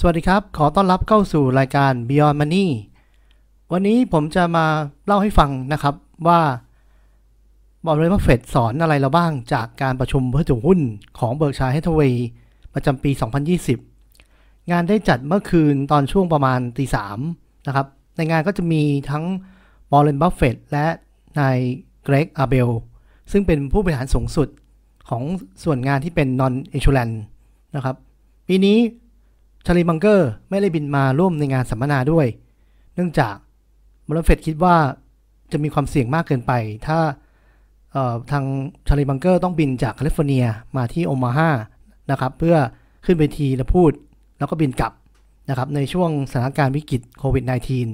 สวัสดีครับ ขอต้อนรับเข้าสู่รายการ Beyond Money วันนี้ผมจะมาเล่าให้ฟังนะครับว่า Warren Buffett สอนอะไรเราบ้างจากการประชุมผู้ถือหุ้นของ Berkshire Hathaway ประจำปี 2020 งานได้จัดเมื่อคืนตอนช่วงประมาณตีสามนะครับ ในงานก็จะมีทั้ง Warren Buffett และนาย Greg Abel ซึ่งเป็นผู้บริหารสูงสุดของส่วนงานที่เป็น non insurance นะครับ ปีนี้ ชาลีบังเกอร์ไม่ได้บินมาร่วมในงานสัมมนาด้วย เนื่องจากบรเฟดคิดว่าจะมีความเสี่ยงมากเกินไป ถ้าทางชาลีบังเกอร์ต้องบินจากแคลิฟอร์เนียมาที่โอมาฮานะครับ เพื่อขึ้นเวทีและพูด แล้วก็บินกลับนะครับในช่วงสถานการณ์วิกฤตโควิด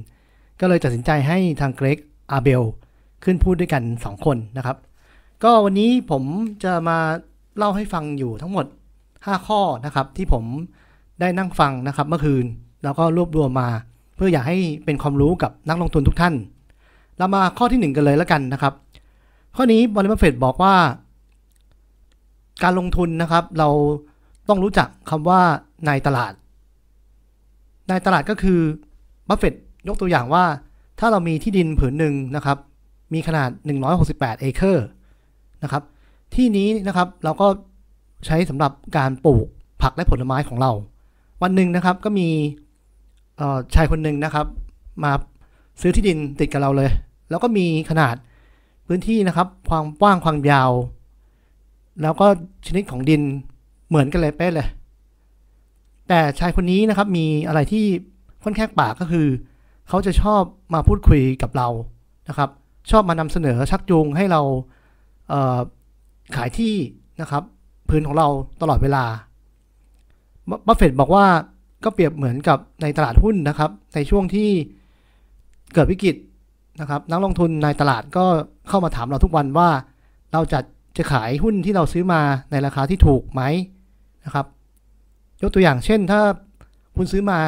-19 ก็เลยตัดสินใจให้ทางเกรกอาเบลขึ้นพูดด้วยกัน 2 คนนะครับ ก็วันนี้ผมจะมาเล่าให้ฟังอยู่ทั้งหมด 5 ข้อนะครับ ที่ผม ได้นั่งฟังนะครับเมื่อคืน แล้วก็รวบรวมมา เพื่ออยากให้เป็นความรู้กับนักลงทุนทุกท่าน เรามาข้อที่ 1 กันเลยแล้วกันนะครับ ข้อนี้บริษัทเฟดบอกว่า การลงทุนนะครับเราต้องรู้จักคำว่านายตลาดนายตลาดก็คือบัฟเฟตยกตัวอย่างว่า ถ้าเรามีที่ดินผืนหนึ่งนะครับ มีขนาด 168 เอเคอร์นะครับ ที่นี้นะครับเราก็ใช้สำหรับการปลูกผักและผลไม้ของเรา วันหนึ่งนะครับก็มีชายคนหนึ่งนะครับ มาซื้อที่ดินติดกับเราเลย แล้วก็มีขนาดพื้นที่นะครับ ความกว้างความยาว แล้วก็ชนิดของดินเหมือนกันเลยเป๊ะเลย แต่ชายคนนี้นะครับมีอะไรที่ค่อนข้างปากก็คือ เขาจะชอบมาพูดคุยกับเรานะครับ ชอบมานำเสนอชักจูงให้เราเขายที่นะครับ พื้นของเราตลอดเวลา บัฟเฟตบอกว่าก็เปรียบเหมือนกับในตลาดหุ้นนะครับ ในช่วงที่เกิดวิกฤตนะครับ นักลงทุนในตลาดก็เข้ามาถามเราทุกวันว่า เราจะจะขายหุ้นที่เราซื้อมาในราคาที่ถูกไหมนะครับ ยกตัวอย่างเช่นถ้าคุณซื้อมา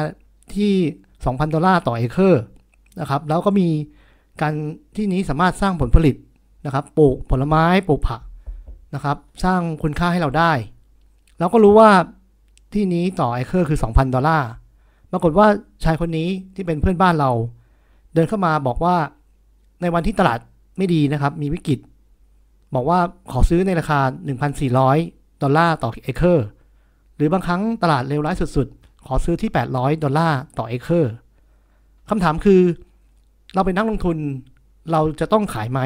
ที่ 2,000 ดอลลาร์ต่อเอเคอร์นะครับ แล้วก็มีการที่นี้สามารถสร้างผลผลิตนะครับ ปลูกผลไม้ ปลูกผักนะครับ สร้างคุณค่าให้เราได้ เราก็รู้ว่า ที่นี้ต่อเอเคอร์คือ 2,000 ดอลลาร์ปรากฏว่าชายคนนี้ที่เป็นเพื่อนบ้านเรา เดินเข้ามาบอกว่าในวันที่ตลาดไม่ดีนะครับ มีวิกฤต บอกว่าขอซื้อในราคา 1,400 ดอลลาร์ต่อเอเคอร์หรือบางครั้งตลาดเลวร้ายสุดๆ ขอซื้อที่ 800 ดอลลาร์ต่อเอเคอร์คำถามคือ เราเป็นนักลงทุนเราจะต้องขายไหม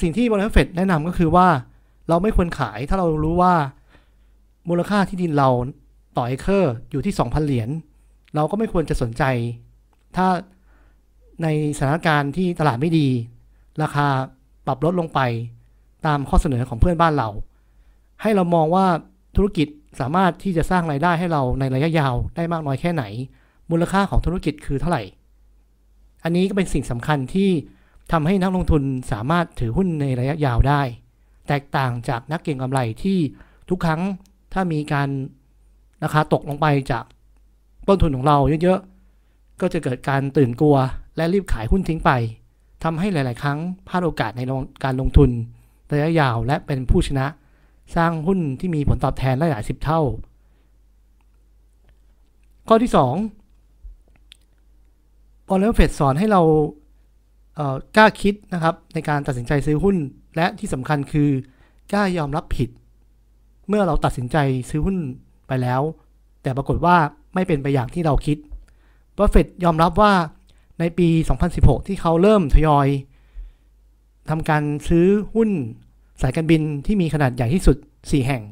สิ่งที่บริษัทแนะนำก็คือว่า เราไม่ควรขายถ้าเรารู้ว่า มูลค่าที่ดินเราต่อเอเคอร์อยู่ที่ 2,000 เหรียญเราก็ไม่ควรจะสนใจ ถ้าในสถานการณ์ที่ตลาดไม่ดี ราคาปรับลดลงไปตามข้อเสนอของเพื่อนบ้านเรา ให้เรามองว่าธุรกิจสามารถที่จะสร้างไรายได้ให้เราในระยะยาวได้มากน้อยแค่ไหน มูลค่าของธุรกิจคือเท่าไหร่ อันนี้ก็เป็นสิ่งสำคัญที่ทำให้นักลงทุนสามารถถือหุ้นในระยะยาวได้ แตกต่างจากนักเก็งกำไรที่ทุกครั้ง ถ้ามีการราคาตกลงไปจากต้นทุนของเราเยอะๆ ก็จะเกิดการตื่นกลัวและรีบขายหุ้นทิ้งไปทำให้หลายๆ ครั้งพลาดโอกาสในการลงทุนระยะยาวและเป็นผู้ชนะ สร้างหุ้นที่มีผลตอบแทนได้หลายสิบเท่า ข้อที่2บอลเลนเฟดสอนให้เราเกล้าคิดนะครับในการตัดสินใจซื้อหุ้นและที่สำคัญคือกล้ายอมรับผิด เมื่อเราตัดสินใจซื้อหุ้นไปแล้ว แต่ปรากฏว่าไม่เป็นไปอย่างที่เราคิดบัฟเฟตยอมรับว่าในปี 2016 ที่เขาเริ่มทยอยทำการซื้อหุ้นสายการบินที่มีขนาดใหญ่ที่สุด 4 แห่ง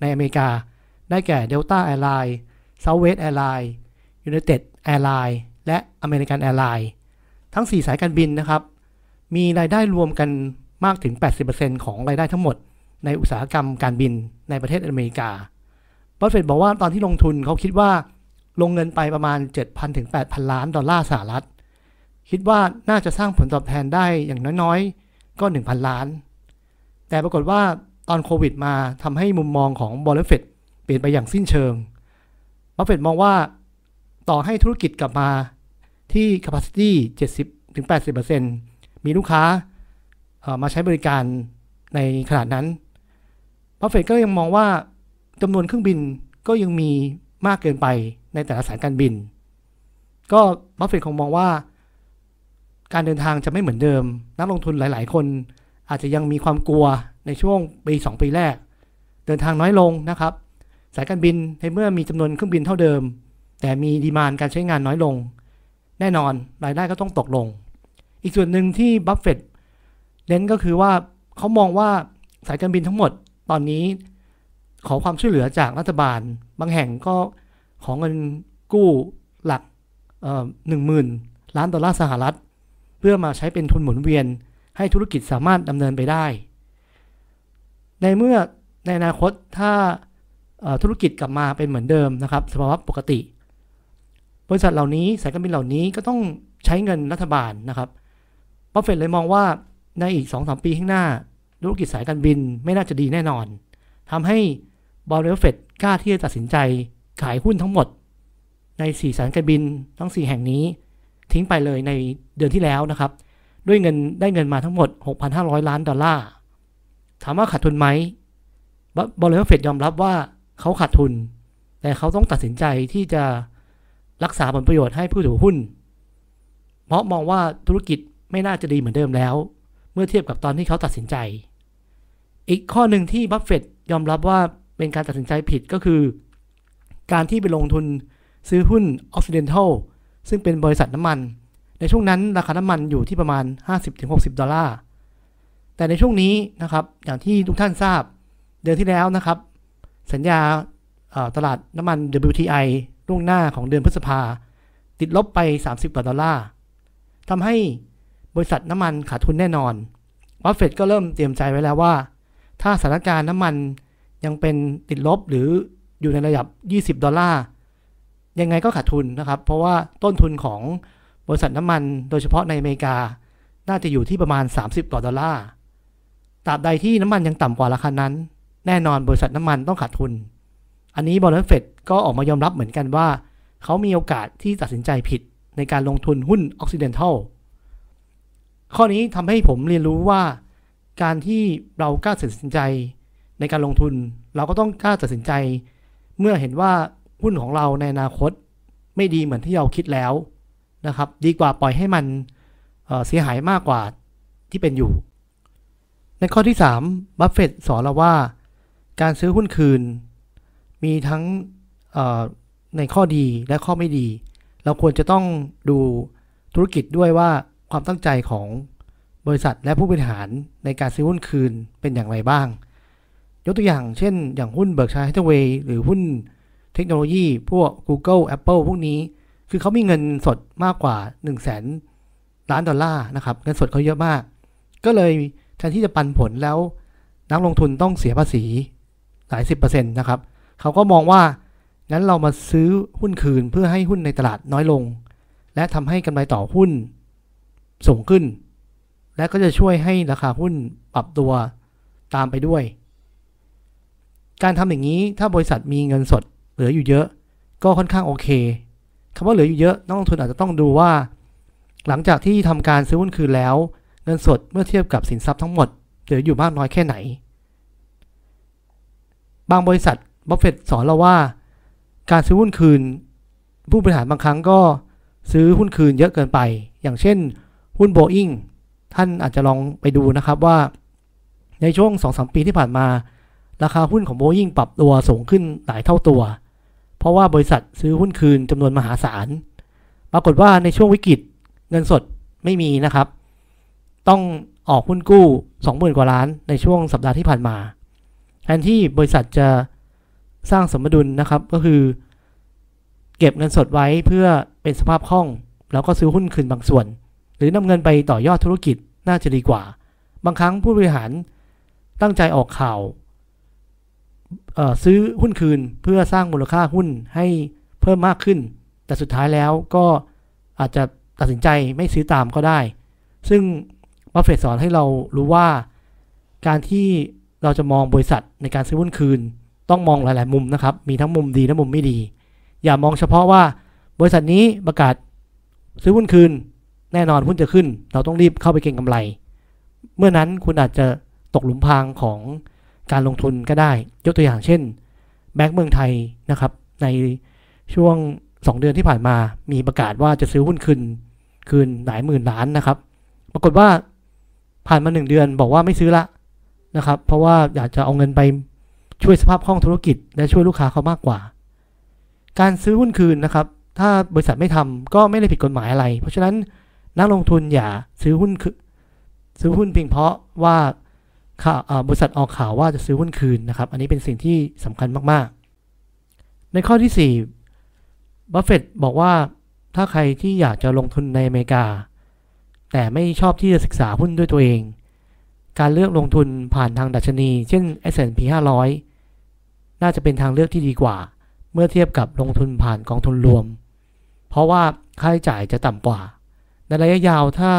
ในอเมริกา ได้แก่ Delta Airlines Southwest Airlines United Airlines และ American Airlines ทั้ง 4 สายการบินนะครับ มีรายได้รวมกันมากถึง 80%ของรายได้ทั้งหมด ในอุตสาหกรรมการบินในประเทศอเมริกาบัฟเฟตบอกว่าตอนที่ลงทุนเขาคิดว่าลงเงินไปประมาณ 7,000ถึง8,000 ล้านดอลลาร์สหรัฐ คิดว่าน่าจะสร้างผลตอบแทนได้อย่างน้อยๆ ก็ 1,000 ล้าน แต่ปรากฏว่าตอนโควิดมาทำให้มุมมองของบอลเฟตเปลี่ยนไปอย่างสิ้นเชิงบัฟเฟตมองว่าต่อให้ธุรกิจกลับมาที่ capacity 70-80%มีลูกค้ามาใช้บริการในขนาดนั้น บัฟเฟตก็ยังมองว่าจำนวนเครื่องบินก็ยังมีมากเกินไปในแต่ละสายการบิน ก็บัฟเฟตคงมองว่า การเดินทางจะไม่เหมือนเดิม นักลงทุนหลาย ๆ คนอาจจะยังมีความกลัวในช่วงปี2ปีแรก เดินทางน้อยลงนะครับ สายการบินในเมื่อมีจำนวนเครื่องบินเท่าเดิม แต่มีดีมานการใช้งานน้อยลง แน่นอนรายได้ก็ต้องตกลง อีกส่วนหนึ่งที่บัฟเฟตเน้นก็คือว่าเขามองว่าสายการบินทั้งหมด ตอนนี้ขอความช่วยเหลือจากรัฐบาล บางแห่งก็ขอเงินกู้หลักหนึ่งหมื่นล้านดอลลาร์สหรัฐ เพื่อมาใช้เป็นทุนหมุนเวียน ให้ธุรกิจสามารถดำเนินไปได้ ในเมื่อในอนาคตถ้าธุรกิจกลับมาเป็นเหมือนเดิมนะครับสภาวะปกติ บริษัทเหล่านี้สายการบินเหล่านี้ก็ต้องใช้เงินรัฐบาลนะครับบัฟเฟตเลยมองว่าในอีก 2-3 ปีข้างหน้า ธุรกิจสายการบินไม่น่าจะดีแน่นอนทำให้ Warren Buffett กล้าที่จะตัดสินใจขายหุ้นทั้งหมด ใน4สายการบินทั้ง 4 แห่งนี้ ทิ้งไปเลยในเดือนที่แล้วนะครับ ด้วยเงินได้เงินมาทั้งหมด 6,500 ล้านดอลลาร์ถามว่าขาดทุนไหมบอลเลฟเฟตยอมรับว่าเขาขาดทุน แต่เขาต้องตัดสินใจที่จะรักษาผลประโยชน์ให้ผู้ถือหุ้น เพราะมองว่าธุรกิจไม่น่าจะดีเหมือนเดิมแล้ว เมื่อเทียบกับตอนที่เขาตัดสินใจ อีกข้อหนึ่งที่บัฟเฟตยอมรับว่าเป็นการตัดสินใจผิดก็คือ การที่ไปลงทุนซื้อหุ้น Occidental ซึ่งเป็นบริษัทน้ำมัน ในช่วงนั้นราคาน้ำมันอยู่ที่ประมาณ 50-60 ดอลลาร์ แต่ในช่วงนี้นะครับอย่างที่ทุกท่านทราบ เดือนที่แล้วนะครับ สัญญาตลาดน้ำมัน WTI ล่วงหน้าของเดือนพฤษภา ติดลบไป 30กว่าดอลลาร์ทำให้บริษัทน้ำมันขาดทุนแน่นอนบัฟเฟตก็เริ่มเตรียมใจไว้แล้วว่า ถ้าสถานการณ์น้ำมันยังเป็นติดลบหรืออยู่ในระดับ 20 ดอลลาร์ ยังไงก็ขาดทุนนะครับ เพราะว่าต้นทุนของบริษัทน้ำมันโดยเฉพาะในอเมริกา น่าจะอยู่ที่ประมาณ 30ดอลลาร์ ตราบใดที่น้ำมันยังต่ำกว่าราคานั้น แน่นอนบริษัทน้ำมันต้องขาดทุน อันนี้บัฟเฟตก็ออกมายอมรับเหมือนกันว่า เขามีโอกาสที่ตัดสินใจผิดในการลงทุนหุ้น Occidental ข้อนี้ทำให้ผมเรียนรู้ว่า การที่เรากล้าตัดสินใจในการลงทุน เราก็ต้องกล้าตัดสินใจ เมื่อเห็นว่าหุ้นของเราในอนาคต ไม่ดีเหมือนที่เราคิดแล้วนะครับ ดีกว่าปล่อยให้มันเสียหายมากกว่าที่เป็นอยู่ ในข้อที่ 3 บัฟเฟตสอนเราว่า การซื้อหุ้นคืน มีทั้งในข้อดีและข้อไม่ดี เราควรจะต้องดูธุรกิจด้วยว่าความตั้งใจของ บริษัทและผู้บริหารในการซื้อหุ้นคืนเป็นอย่างไรบ้าง ยกตัวอย่างเช่น อย่างหุ้นเบิร์กชัยฮัตเวย์หรือหุ้นเทคโนโลยีพวก Google Apple พวกนี้ คือเขามีเงินสดมากกว่า 1 0 0 0 0แสนล้านดอลลาร์นะครับ เงินสดเขาเยอะมาก ก็เลยแทนที่จะปันผลแล้วนักลงทุนต้องเสียภาษีหลายสิบเปอร์เซ็นต์นะครับ เขาก็มองว่า งั้นเรามาซื้อหุ้นคืนเพื่อให้หุ้นในตลาดน้อยลง และทำให้กำไรต่อหุ้นสูงขึ้น และก็จะช่วยให้ราคาหุ้นปรับตัวตามไปด้วย การทำอย่างนี้ถ้าบริษัทมีเงินสดเหลืออยู่เยอะ ก็ค่อนข้างโอเคคำว่าเหลืออยู่เยอะนักลงทุนอาจจะต้องดูว่า หลังจากที่ทำการซื้อหุ้นคืนแล้ว เงินสดเมื่อเทียบกับสินทรัพย์ทั้งหมดเหลืออยู่มากน้อยแค่ไหน บางบริษัทบัฟเฟตสอนเราว่า การซื้อหุ้นคืน ผู้บริหารบางครั้งก็ซื้อหุ้นคืนเยอะเกินไป อย่างเช่น หุ้นโบอิง ท่านอาจจะลองไปดูนะครับว่า ในช่วง 2-3 ปีที่ผ่านมา ราคาหุ้นของโบยิ่งปรับตัวสูงขึ้นหลายเท่าตัว เพราะว่าบริษัทซื้อหุ้นคืนจำนวนมหาศาล ปรากฏว่าในช่วงวิกฤตเงินสดไม่มีนะครับ ต้องออกหุ้นกู้ 20,000 กว่าล้านในช่วงสัปดาห์ที่ผ่านมา แทนที่บริษัทจะสร้างสมดุลนะครับก็คือ เก็บเงินสดไว้เพื่อเป็นสภาพคล่อง แล้วก็ซื้อหุ้นคืนบางส่วน หรือนำเงินไปต่อยอดธุรกิจน่าจะดีกว่า บางครั้งผู้บริหารตั้งใจออกข่าวซื้อหุ้นคืนเพื่อสร้างมูลค่าหุ้นให้เพิ่มมากขึ้น แต่สุดท้ายแล้วก็อาจจะตัดสินใจไม่ซื้อตามก็ได้ ซึ่งบัฟเฟตสอนให้เรารู้ว่า การที่เราจะมองบริษัทในการซื้อหุ้นคืน ต้องมองหลาย ๆ มุมนะครับ มีทั้งมุมดีและมุมไม่ดี อย่ามองเฉพาะว่า บริษัทนี้ประกาศซื้อหุ้นคืน แน่นอนหุ้นจะขึ้น เราต้องรีบเข้าไปเก็งกำไร เมื่อนั้นคุณอาจจะตกหลุมพรางของการลงทุนก็ได้ ยกตัวอย่างเช่น แบงก์เมืองไทยนะครับ ในช่วง 2 เดือนที่ผ่านมา มีประกาศว่าจะซื้อหุ้นคืนคืนหลายหมื่นล้านนะครับ ปรากฏว่าผ่านมา 1 เดือนบอกว่าไม่ซื้อละนะครับ เพราะว่าอยากจะเอาเงินไปช่วยสภาพคล่องธุรกิจ และช่วยลูกค้าเขามากกว่า การซื้อหุ้นคืนนะครับ ถ้าบริษัทไม่ทำก็ไม่ได้ผิดกฎหมายอะไร เพราะฉะนั้น นักลงทุนอย่าซื้อหุ้นคือซื้อหุ้นเพียงเพราะว่าข่าวบริษัทออกข่าวว่าจะซื้อหุ้นคืนนะครับ อันนี้เป็นสิ่งที่สำคัญมากๆ ในข้อที่ 4 บัฟเฟตบอกว่าถ้าใครที่อยากจะลงทุนในอเมริกา แต่ไม่ชอบที่จะศึกษาหุ้นด้วยตัวเอง การเลือกลงทุนผ่านทางดัชนี เช่น S&P 500 น่าจะเป็นทางเลือกที่ดีกว่า เมื่อเทียบกับลงทุนผ่านกองทุนรวม เพราะว่าค่าใช้จ่ายจะต่ำกว่า ระยะยาวถ้า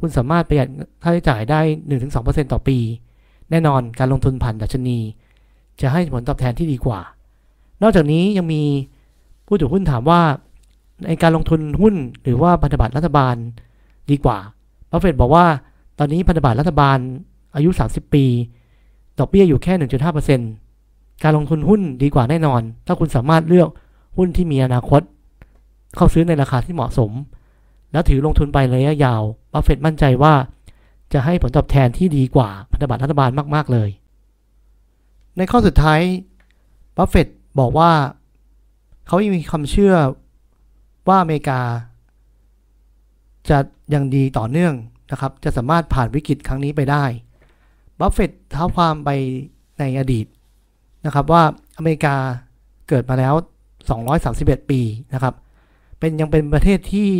คุณสามารถประหยัดค่าใช้จ่ายได้ 1-2%ต่อปี แน่นอนการลงทุนผ่านดัชนี จะให้ผลตอบแทนที่ดีกว่า นอกจากนี้ยังมีผู้ถือหุ้นถามว่าในการลงทุนหุ้นหรือว่าพันธบัตรรัฐบาลดีกว่าบัฟเฟตบอกว่าตอนนี้พันธบัตรรัฐบาลอายุ 30 ปี ดอกเบี้ยอยู่แค่ 1.5%การลงทุนหุ้นดีกว่าแน่นอน ถ้าคุณสามารถเลือกหุ้นที่มีอนาคต เข้าซื้อในราคาที่เหมาะสม แล้วถือลงทุนไประยะยาวบัฟเฟตมั่นใจว่า จะให้ผลตอบแทนที่ดีกว่าพันธบัตรรัฐบาลมาก ๆ เลย ในข้อสุดท้ายบัฟเฟตบอกว่า เขายังมีความเชื่อว่าอเมริกา จะยังดีต่อเนื่องนะครับ จะสามารถผ่านวิกฤตครั้งนี้ไปได้บัฟเฟตเท้าความไปในอดีตนะครับว่าอเมริกาเกิดมาแล้ว 231 ปีนะครับ เป็นยังเป็นประเทศที่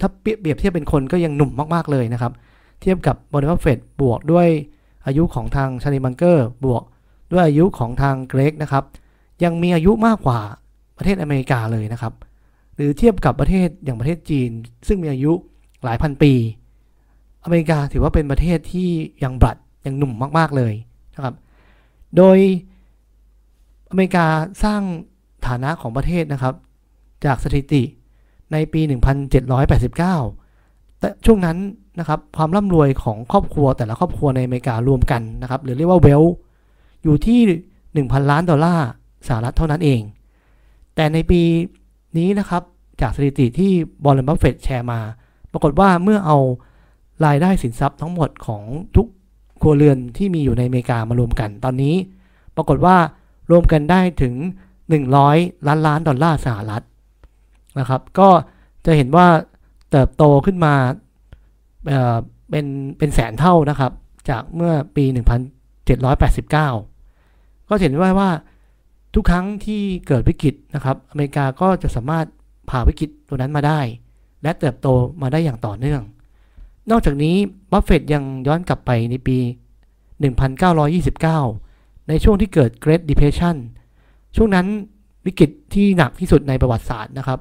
ถ้าเปรียบเทียบเป็นคนก็ยังหนุ่มมากๆเลยนะครับ เทียบกับบริษัทเฟดบวกด้วยอายุของทางชาร์ลี มังเกอร์บวกด้วยอายุของทางเกรกนะครับ ยังมีอายุมากกว่าประเทศอเมริกาเลยนะครับ หรือเทียบกับประเทศอย่างประเทศจีน ซึ่งมีอายุหลายพันปี อเมริกาถือว่าเป็นประเทศที่ยังบลัดยังหนุ่มมากๆเลยนะครับ โดยอเมริกาสร้างฐานะของประเทศนะครับ จากสถิติ ในปี 1789 แต่ช่วงนั้นนะครับความร่ำรวยของครอบครัวแต่ละครอบครัวในอเมริการวมกันนะครับหรือเรียกว่าเวลอยู่ที่ 1,000 ล้านดอลลาร์สหรัฐเท่านั้นเอง แต่ในปีนี้นะครับจากสถิติที่วอร์เรนบัฟเฟตแชร์มา ปรากฏว่าเมื่อเอารายได้สินทรัพย์ทั้งหมดของทุกครัวเรือนที่มีอยู่ในอเมริกามารวมกัน ตอนนี้ ปรากฏว่ารวมกันได้ถึง 100 ล้านล้านดอลลาร์สหรัฐ นะครับ ก็จะเห็นว่าเติบโตขึ้นมาเเป็นเป็นแสนเท่านะครับ จากเมื่อปี 1789 ก็เห็นว่าว่าทุกครั้งที่เกิดวิกฤตนะครับ อเมริกาก็จะสามารถผ่าวิกฤตตัวนั้นมาได้ และเติบโตมาได้อย่างต่อเนื่อง นอกจากนี้บัฟเฟตยังย้อนกลับไปในปี 1929 ในช่วงที่เกิด Great Depression ช่วงนั้นวิกฤตที่หนักที่สุดในประวัติศาสตร์นะครับ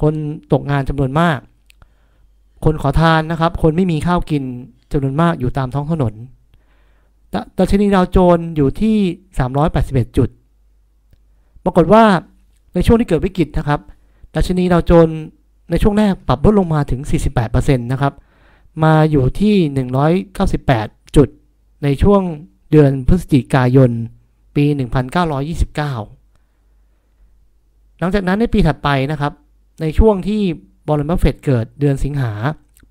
คนตกงานจำนวนมาก คนขอทานนะครับ คนไม่มีข้าวกินจำนวนมากอยู่ตามท้องถนนดัชนีดาวโจนอยู่ที่ 381 จุด ปรากฏว่าในช่วงที่เกิดวิกฤตนะครับ ดัชนีดาวโจนในช่วงแรกปรับลดลงมาถึง 48%นะครับ มาอยู่ที่ 198 จุด ในช่วงเดือนพฤศจิกายน ปี 1929 หลังจากนั้นในปีถัดไปนะครับ ในช่วงที่วอร์เรนบัฟเฟตเกิดเดือนสิงหา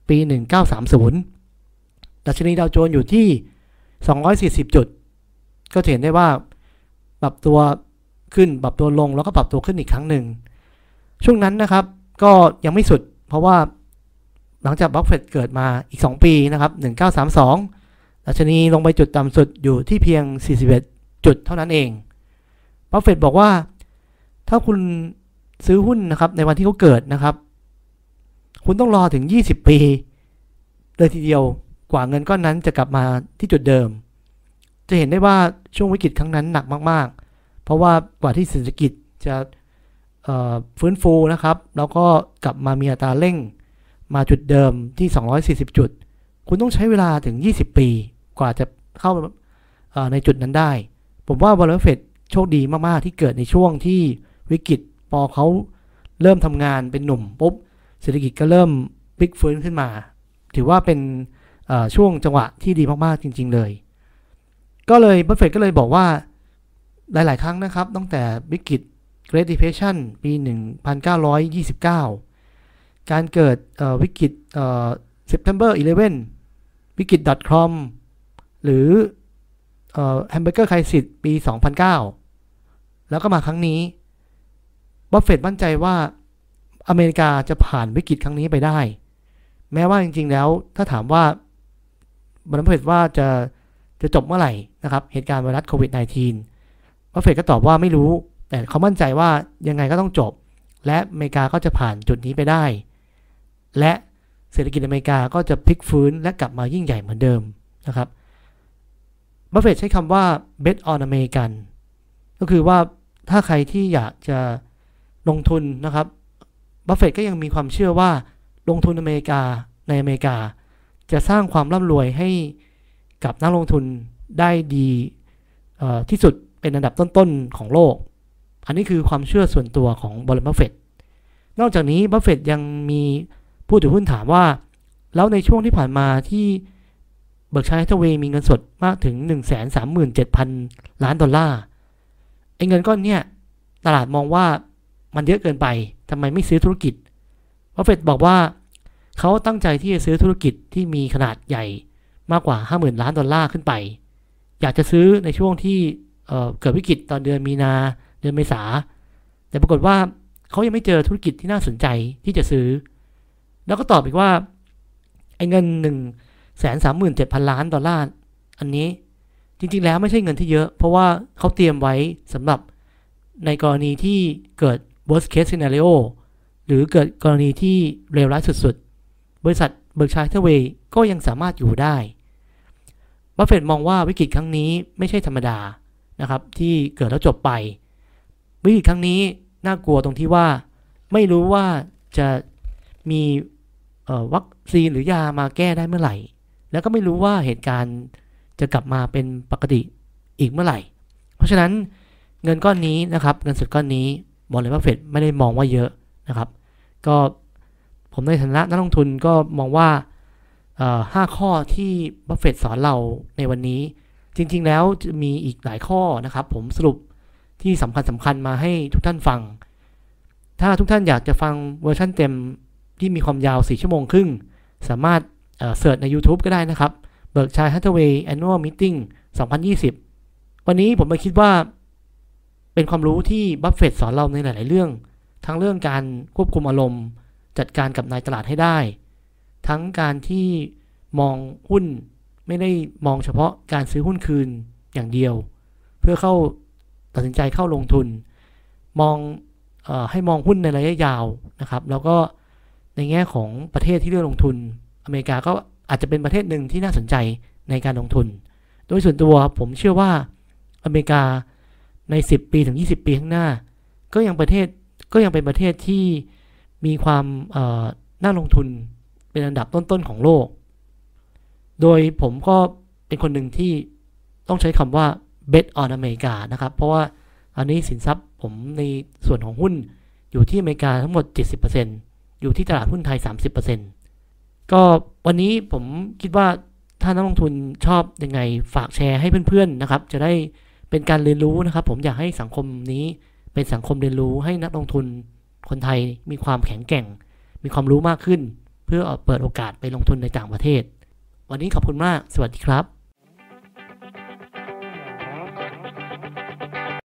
ปี 1930 ดัชนีดาวโจนส์อยู่ที่ 240 จุด ก็เห็นได้ว่าปรับตัวขึ้นปรับตัวลงแล้วก็ปรับตัวขึ้นอีกครั้งหนึ่ง ช่วงนั้นนะครับก็ยังไม่สุด เพราะว่าหลังจากบัฟเฟตเกิดมาอีก 2 ปีนะครับ 1932 ดัชนีลงไปจุดต่ำสุดอยู่ที่เพียง 41 จุดเท่านั้นเองบัฟเฟตบอกว่าถ้าคุณ ซื้อหุ้นนะครับในวันที่เขาเกิดนะครับ คุณต้องรอถึง 20 ปีเลยทีเดียวกว่าเงินก้อนนั้นจะกลับมาที่จุดเดิม จะเห็นได้ว่าช่วงวิกฤตครั้งนั้นหนักมากเพราะว่ากว่าที่เศรษฐกิจจะฟื้นฟูนะครับ แล้วก็กลับมามีอัตราเร่งมาจุดเดิมที่ 240 จุด คุณต้องใช้เวลาถึง 20 ปีกว่าจะเข้าในจุดนั้นได้ ผมว่าบริษัทเฟดโชคดีมาก ๆ ที่เกิดในช่วงที่วิกฤต พอเขาเริ่มทำงานเป็นหนุ่มปุ๊บเศรษฐกิจก็เริ่มพลิกฟื้นขึ้นมา ถือว่าเป็นช่วงจังหวะที่ดีมากๆจริง ๆ เลย ก็เลยบัฟเฟตก็เลยบอกว่าหลาย ๆ ครั้งนะครับ ตั้งแต่วิกฤต Great Depression ปี 1929 การเกิดวิกฤต September 11 วิกฤต .com หรือ Hamburger Crisis ปี 2009 แล้วก็มาครั้งนี้ บัฟเฟตมั่นใจว่าอเมริกาจะผ่านวิกฤตครั้งนี้ไปได้ แม้ว่าจริง ๆ แล้วถ้าถามว่าบัฟเฟตว่าจะจะจบเมื่อไหร่นะครับเหตุการณ์ไวรัสโควิด -19 บัฟเฟตก็ตอบว่าไม่รู้ แต่เขามั่นใจว่ายังไงก็ต้องจบ และอเมริกาก็จะผ่านจุดนี้ไปได้ และเศรษฐกิจอเมริกาก็จะพลิกฟื้นและกลับมายิ่งใหญ่เหมือนเดิมนะครับบัฟเฟตใช้คำว่า bet on America ก็คือว่าถ้าใครที่อยากจะ ลงทุนนะครับบัฟเฟตก็ยังมีความเชื่อว่าลงทุนอเมริกาในอเมริกา จะสร้างความร่ำรวยให้กับนักลงทุนได้ดีที่สุดเป็นอันดับต้นๆของโลก อันนี้คือความเชื่อส่วนตัวของบริษัทบัฟเฟตนอกจากนี้บัฟเฟตยังมีผู้ถือหุ้นถามว่า แล้วในช่วงที่ผ่านมาที่ Berkshire Hathaway มีเงินสดมากถึง 137,000 ล้านดอลลาร์ไอ้เงินก้อนเนี้ยตลาดมองว่า มันเยอะเกินไปทำไมไม่ซื้อธุรกิจบัฟเฟตบอกว่าเขาตั้งใจที่จะซื้อธุรกิจที่มีขนาดใหญ่มากกว่า 50,000 ล้านดอลลาร์ขึ้นไป อยากจะซื้อในช่วงที่เกิดวิกฤตตอนเดือนมีนาเดือนเมษา แต่ปรากฏว่าเขายังไม่เจอธุรกิจที่น่าสนใจที่จะซื้อ แล้วก็ตอบอีกว่าไอ้เงินหนึ่งแสนสามหมื่นเจ็ดพันล้านดอลลาร์อันนี้จริงๆแล้วไม่ใช่เงินที่เยอะ เพราะว่าเขาเตรียมไว้สำหรับในกรณีที่เกิด worst case scenario หรือเกิดกรณีที่เลวร้ายสุดๆ บริษัท Berkshire Hathaway ก็ยังสามารถอยู่ได้บัฟเฟตมองว่าวิกฤตครั้งนี้ไม่ใช่ธรรมดานะครับที่เกิดแล้วจบไป วิกฤตครั้งนี้น่ากลัวตรงที่ว่าไม่รู้ว่าจะมีวัคซีนหรือยามาแก้ได้เมื่อไหร่ แล้วก็ไม่รู้ว่าเหตุการณ์จะกลับมาเป็นปกติอีกเมื่อไหร่ เพราะฉะนั้นเงินก้อนนี้นะครับ เงินสดก้อนนี้ วอร์เรน บัฟเฟตไม่ได้มองว่าเยอะนะครับ ก็ผมในฐานะนักลงทุนก็มองว่าห้าข้อที่บัฟเฟตสอนเราในวันนี้ จริง ๆ แล้วจะมีอีกหลายข้อนะครับ ผมสรุปที่สำคัญสำคัญมาให้ทุกท่านฟัง ถ้าทุกท่านอยากจะฟังเวอร์ชันเต็มที่มีความยาว 4 ชั่วโมงครึ่ง สามารถ search ใน YouTube ก็ได้นะครับ Berkshire Hathaway Annual Meeting 2020 วันนี้ผมไปคิดว่า เป็นความรู้ที่บัฟเฟตสอนเราในหลาย ๆ เรื่อง ทั้งเรื่องการควบคุมอารมณ์ จัดการกับนายตลาดให้ได้ ทั้งการที่มองหุ้นไม่ได้มองเฉพาะการซื้อหุ้นคืนอย่างเดียว เพื่อเข้าตัดสินใจเข้าลงทุน มองอให้มองหุ้นในระยะยาวนะครับ แล้วก็ในแง่ของประเทศที่เลือกลงทุน อเมริกาก็อาจจะเป็นประเทศหนึ่งที่น่าสนใจในการลงทุน โดยส่วนตัวผมเชื่อว่าอเมริกา ใน 10 ปีถึง 20 ปีข้างหน้า ก็ยังประเทศก็ยังเป็นประเทศที่มีความน่าลงทุนเป็นอันดับต้นๆของโลก โดยผมก็เป็นคนหนึ่งที่ต้องใช้คำว่า bet on อเมริกานะครับ เพราะว่าอันนี้สินทรัพย์ผมในส่วนของหุ้นอยู่ที่อเมริกาทั้งหมด 70%อยู่ที่ตลาดหุ้นไทย 30%ก็วันนี้ผมคิดว่าถ้านักลงทุนชอบยังไงฝากแชร์ให้เพื่อนๆนะครับ จะได้ เป็นการเรียนรู้นะครับ ผมอยากให้สังคมนี้เป็นสังคมเรียนรู้ให้นักลงทุนคนไทยมีความแข็งแกร่ง มีความรู้มากขึ้น เพื่อเปิดโอกาสไปลงทุนในต่างประเทศ วันนี้ขอบคุณมาก สวัสดีครับ